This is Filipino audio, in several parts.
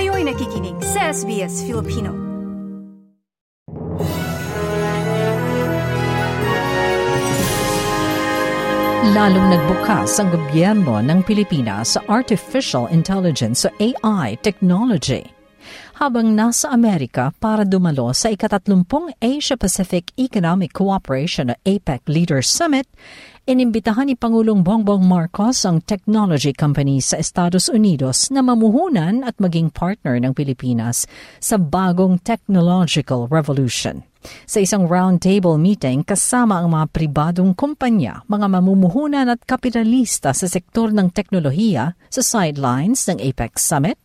Kayo'y nakikinig sa SBS Filipino. Lalong nagbukas ang gobyerno ng Pilipinas sa artificial intelligence o AI technology. Habang nasa Amerika para dumalo sa ikatatlumpong Asia-Pacific Economic Cooperation o APEC Leaders Summit, inimbitahan ni Pangulong Bongbong Marcos ang technology companies sa Estados Unidos na mamuhunan at maging partner ng Pilipinas sa bagong technological revolution. Sa isang roundtable meeting kasama ang mga pribadong kumpanya, mga mamumuhunan at kapitalista sa sektor ng teknolohiya sa sidelines ng APEC Summit,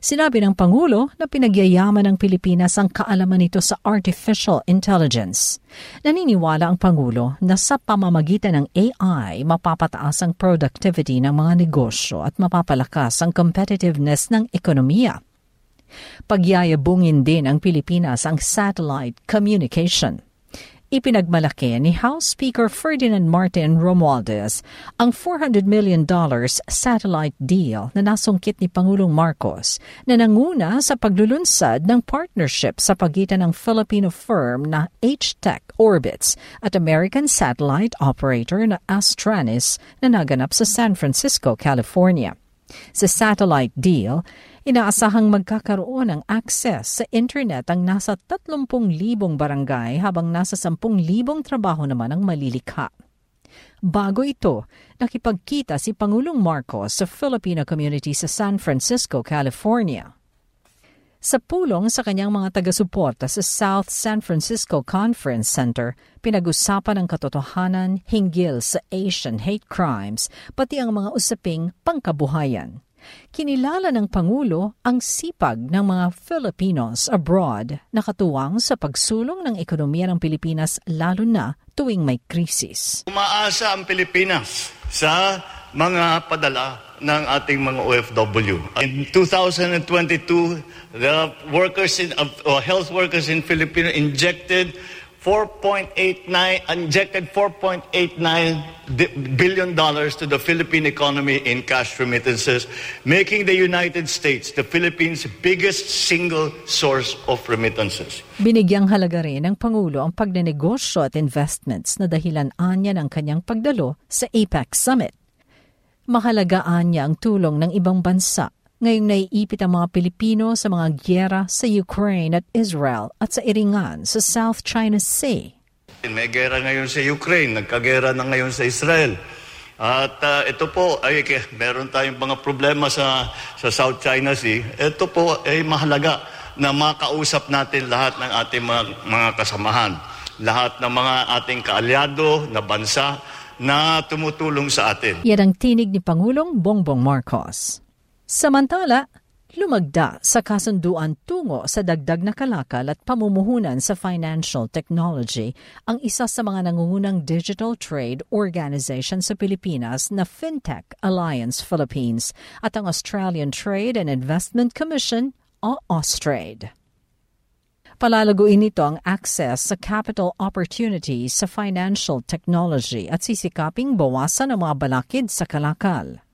Sinabi ng Pangulo na pinagyayaman ng Pilipinas ang kaalaman nito sa artificial intelligence. Naniniwala ang Pangulo na sa pamamagitan ng AI mapapataas ang productivity ng mga negosyo at mapapalakas ang competitiveness ng ekonomiya. Pagyayabungin din ang Pilipinas ang satellite communication. Ipinagmalaki ni House Speaker Ferdinand Martin Romualdez ang $400 million satellite deal na nasungkit ni Pangulong Marcos na nanguna sa paglulunsad ng partnership sa pagitan ng Filipino firm na H-Tech Orbits at American satellite operator na Astranis na naganap sa San Francisco, California. Sa satellite deal, Inaasahang magkakaroon ng access sa internet ang nasa 30,000 barangay habang nasa 10,000 trabaho naman ang malilikha. Bago ito, nakipagkita si Pangulong Marcos sa Filipino community sa San Francisco, California. Sa pulong sa kanyang mga taga-suporta sa South San Francisco Conference Center, pinag-usapan ang katotohanan hinggil sa Asian hate crimes, pati ang mga usaping pangkabuhayan kinilala ng Pangulo ang sipag ng mga Filipinos abroad na katuwang sa pagsulong ng ekonomiya ng Pilipinas lalo na tuwing may krisis. Umaasa ang Pilipinas sa mga padala ng ating mga OFW. In 2022, the workers in, uh, health workers in Philippines injected 4.89 injected 4.89 billion dollars to the Philippine economy in cash remittances, making the United States the Philippines' biggest single source of remittances. Binigyang halaga rin ng Pangulo ang pagnenegosyo at investments na dahilan anya ng kanyang pagdalo sa APEC Summit. Mahalagaan niya ang tulong ng ibang bansa Ngayong naiipit ang mga Pilipino sa mga gyera sa Ukraine at Israel at sa Iringan sa South China Sea. May gera ngayon sa Ukraine, nagkagera na ngayon sa Israel. At uh, ito po ay meron tayong mga problema sa sa South China Sea. Ito po ay mahalaga na makausap natin lahat ng ating mga, mga kasamahan, lahat ng mga ating kaalyado na bansa na tumutulong sa atin. Yan ang tinig ni Pangulong Bongbong Marcos. Samantala, lumagda sa kasunduan tungo sa dagdag na kalakal at pamumuhunan sa financial technology ang isa sa mga nangungunang digital trade organization sa Pilipinas na FinTech Alliance Philippines at ang Australian Trade and Investment Commission o Austrade. Palalaguin nito ang access sa capital opportunities sa financial technology at sisikaping bawasan ang mga balakid sa kalakal.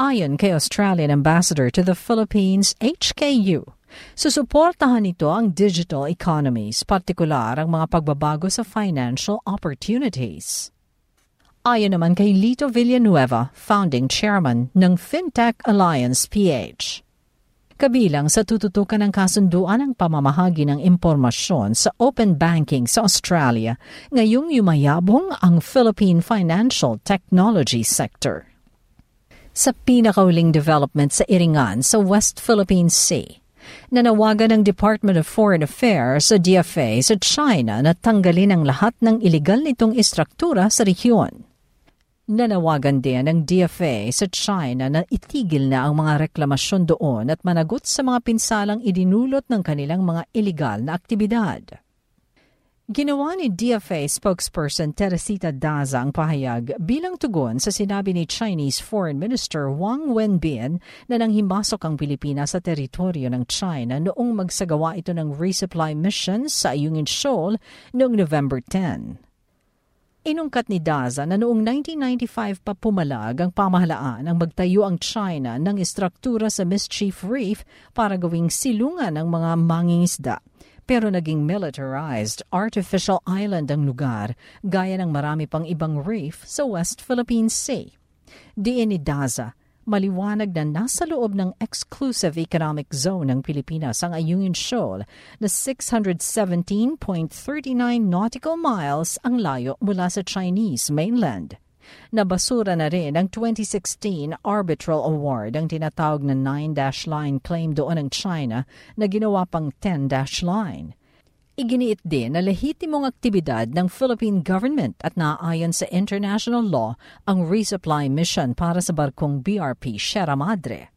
Ayon kay Australian Ambassador to the Philippines, HKU, susuportahan nito ang digital economies, partikular ang mga pagbabago sa financial opportunities. Ayon naman kay Lito Villanueva, founding chairman ng FinTech Alliance PH. Kabilang sa tututukan ng kasunduan ang pamamahagi ng impormasyon sa open banking sa Australia ngayong yumayabong ang Philippine financial technology sector sa pinakauling development sa Iringan sa West Philippine Sea. Nanawagan ng Department of Foreign Affairs sa DFA sa China na tanggalin ang lahat ng ilegal nitong istruktura sa rehiyon. Nanawagan din ng DFA sa China na itigil na ang mga reklamasyon doon at managot sa mga pinsalang idinulot ng kanilang mga ilegal na aktibidad. Ginawa ni DFA spokesperson Teresita Daza ang pahayag bilang tugon sa sinabi ni Chinese Foreign Minister Wang Wenbin na nanghimasok ang Pilipinas sa teritoryo ng China noong magsagawa ito ng resupply mission sa Ayungin Shoal noong November 10. Inungkat ni Daza na noong 1995 pa pumalag ang pamahalaan ang magtayo ang China ng istruktura sa Mischief Reef para gawing silungan ng mga mangingisda. Pero naging militarized, artificial island ang lugar, gaya ng marami pang ibang reef sa West Philippine Sea. Diin ni Daza, maliwanag na nasa loob ng exclusive economic zone ng Pilipinas ang Ayungin Shoal na 617.39 nautical miles ang layo mula sa Chinese mainland. Nabasura na rin ang 2016 Arbitral Award ang tinatawag na 9-dash line claim doon ng China na ginawa pang 10-dash line. Iginiit din na lehitimong aktibidad ng Philippine government at naayon sa international law ang resupply mission para sa barkong BRP Sierra Madre.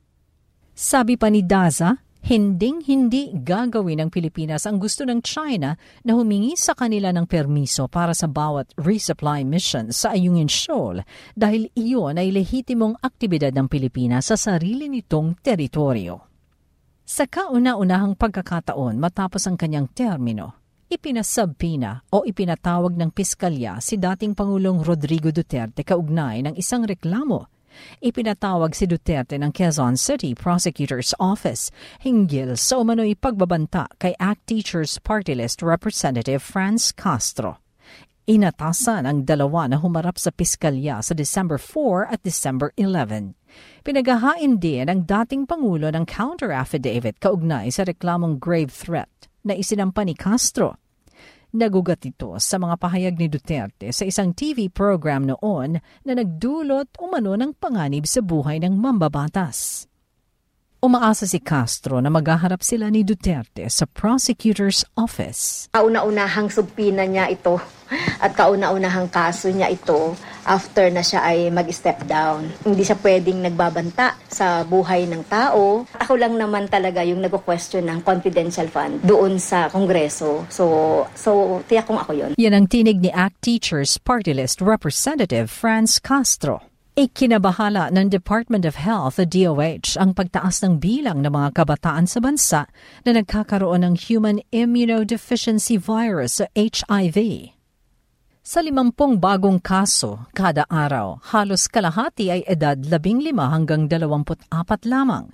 Sabi pa ni Daza, hinding-hindi gagawin ng Pilipinas ang gusto ng China na humingi sa kanila ng permiso para sa bawat resupply mission sa Ayungin Shoal dahil iyon ay lehitimong aktibidad ng Pilipinas sa sarili nitong teritoryo. Sa kauna-unahang pagkakataon matapos ang kanyang termino, ipinasabpina o ipinatawag ng piskalya si dating Pangulong Rodrigo Duterte kaugnay ng isang reklamo. Ipinatawag si Duterte ng Quezon City Prosecutor's Office hinggil sa umano'y pagbabanta kay ACT Teachers Party List Representative Franz Castro. Inatasan ang dalawa na humarap sa piskalya sa December 4 at December 11. Pinagahain din ang dating Pangulo ng counter-affidavit kaugnay sa reklamong grave threat na isinampa ni Castro. Nagugat ito sa mga pahayag ni Duterte sa isang TV program noon na nagdulot umano ng panganib sa buhay ng mambabatas. Umaasa si Castro na maghaharap sila ni Duterte sa prosecutor's office. Kauna-unahang subpina niya ito at kauna-unahang kaso niya ito after na siya ay mag-step down. Hindi siya pwedeng nagbabanta sa buhay ng tao. Ako lang naman talaga yung nagko-question ng confidential fund doon sa Kongreso. So, so tiyak kong ako yon. Yan ang tinig ni ACT Teachers Party List Representative Franz Castro. Ikinabahala ng Department of Health DOH ang pagtaas ng bilang ng mga kabataan sa bansa na nagkakaroon ng Human Immunodeficiency Virus HIV. Sa limampung bagong kaso kada araw, halos kalahati ay edad 15 hanggang 24 lamang.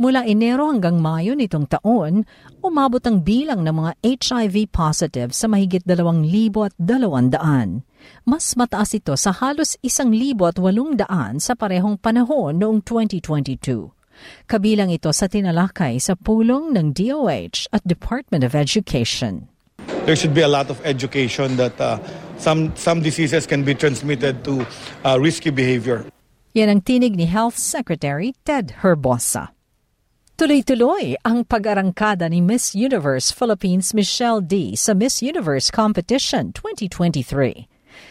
Mula Enero hanggang Mayo nitong taon, umabot ang bilang ng mga HIV positive sa mahigit 2,200. Mas mataas ito sa halos 1,800 sa parehong panahon noong 2022. Kabilang ito sa tinalakay sa pulong ng DOH at Department of Education. There should be a lot of education that uh, some, some diseases can be transmitted to uh, risky behavior. Yan ang tinig ni Health Secretary Ted Herbosa. Tuloy-tuloy ang pag-arangkada ni Miss Universe Philippines Michelle D sa Miss Universe Competition 2023.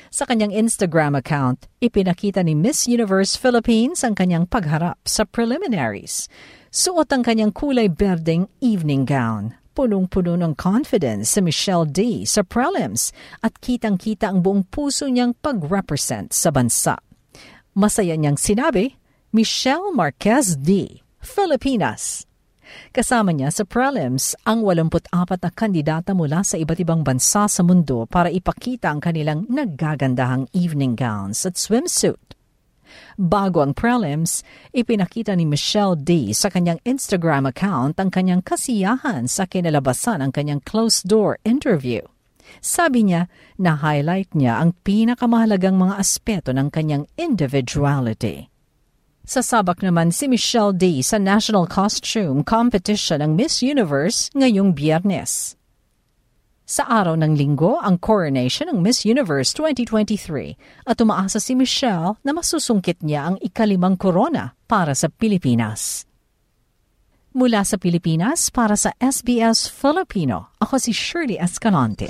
Sa kanyang Instagram account, ipinakita ni Miss Universe Philippines ang kanyang pagharap sa preliminaries. Suot ang kanyang kulay berdeng evening gown. Punong-puno ng confidence si Michelle D sa prelims at kitang-kita ang buong puso niyang pag-represent sa bansa. Masaya niyang sinabi, Michelle Marquez D Filipinas. Kasama niya sa prelims ang 84 na kandidata mula sa iba't ibang bansa sa mundo para ipakita ang kanilang naggagandahang evening gowns at swimsuit. Bago ang prelims, ipinakita ni Michelle D sa kanyang Instagram account ang kanyang kasiyahan sa kinalabasan ng kanyang closed-door interview. Sabi niya na highlight niya ang pinakamahalagang mga aspeto ng kanyang individuality. Sasabak naman si Michelle D sa National Costume Competition ng Miss Universe ngayong biyernes. Sa araw ng linggo, ang coronation ng Miss Universe 2023 at umaasa si Michelle na masusungkit niya ang ikalimang korona para sa Pilipinas. Mula sa Pilipinas para sa SBS Filipino, ako si Shirley Escalante.